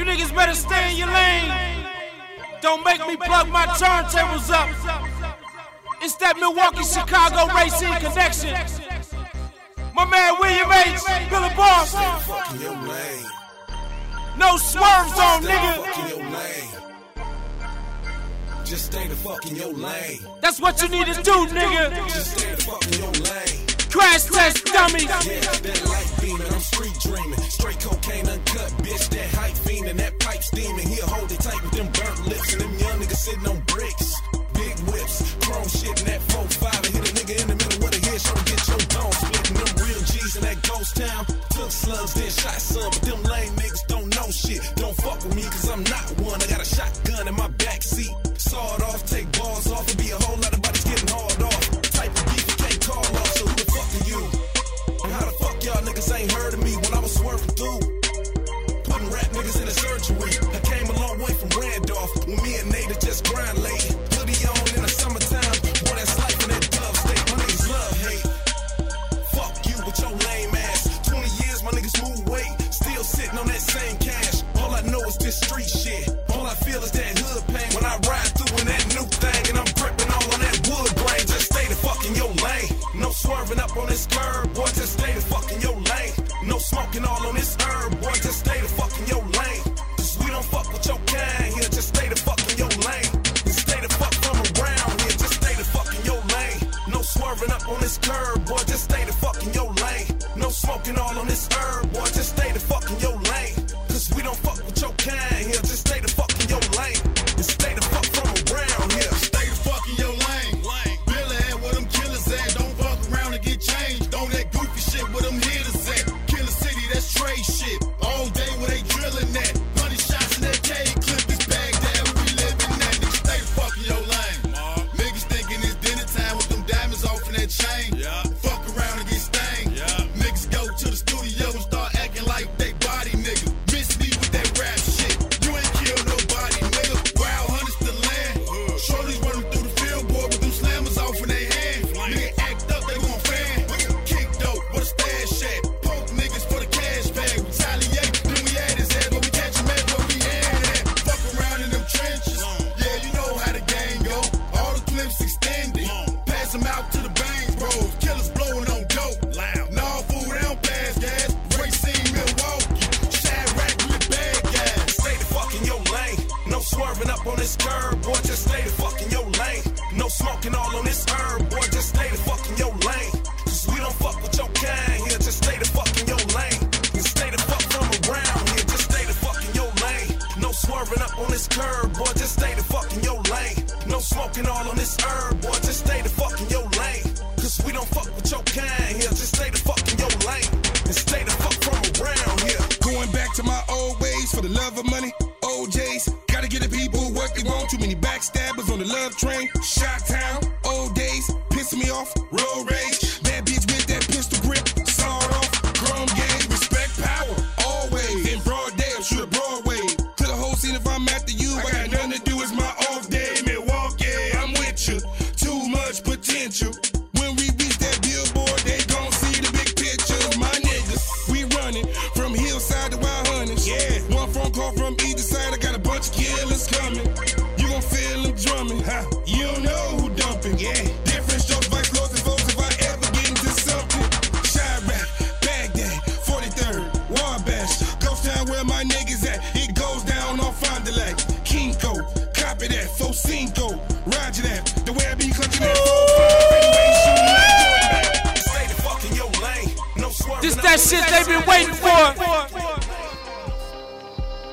You niggas better stay in your lane. Don't make me plug my turntables up. It's that Milwaukee Chicago Racine connection. My man William H. Billa Boss. Fucking. No swerve zone, Stay nigga. fucking your lane. Just stay the fuck in your lane. That's what you need to do, nigga. Just stay the fuck in your lane. Crash test dummy. Yeah, that light beaming, I'm street dreaming. Straight cocaine uncut, bitch. That hype fiending, that pipe steaming. He'll hold it tight with them burnt lips and them young niggas sitting on bricks. Big whips, chrome shit in that 4-5 and hit a nigga in the middle with a head shot get your dome split. And them real G's in that ghost town. Took slugs, then shot some, but them lame niggas don't know shit. Don't fuck with me, cause I'm not one. I got a shotgun in my backseat. Saw it off, Me and Nate just grind late. Hoodie on in the summertime. Boy, that's life in that dove state. My niggas love hate. Fuck you with your lame ass. 20 years, my niggas move weight. Still sitting on that same cash. All I know is this street shit. All I feel is that hood pain when I ride through in that new thing. And I'm gripping all on that wood grain. Just stay the fuck in your lane. No swerving up on this curb, boy. Just stay the fuck in your lane. No smoking all on this herb, boy. Just stay the fuck in your lane. Swerving up on this curb, boy. Just stay the fuck in your lane. No smoking all on this herb, boy. Just stay the fuck in your lane. Cause we don't fuck with your kind here. Just stay the fuck in your lane. And stay the fuck from around here. Just stay the fuck in your lane. No swerving up on this curb, boy. Just stay the fuck in your lane. No smoking all on this herb, boy. Just stay the fuck in your lane. Cause we don't fuck with your kind here. Just stay the fuck in your lane. And stay the fuck from around here. Going back to my old ways for the love of money. They want. Too many backstabbers on the love train. Shot town, old days, piss me off. Road rage, that bitch with that pistol grip. Sawed off, chrome game, respect power. Always in broad day, I'm sure Broadway. To the whole scene, if I'm after you, I got nothing to do. It's my off day. Milwaukee, I'm with you. Too much potential. Niggas at. It goes down on Fond du Lac, Kinko, copy that, Focinco, Roger that. The way I be clutching that. Stay the fuck in your lane. No swerving This that shit they been waiting for.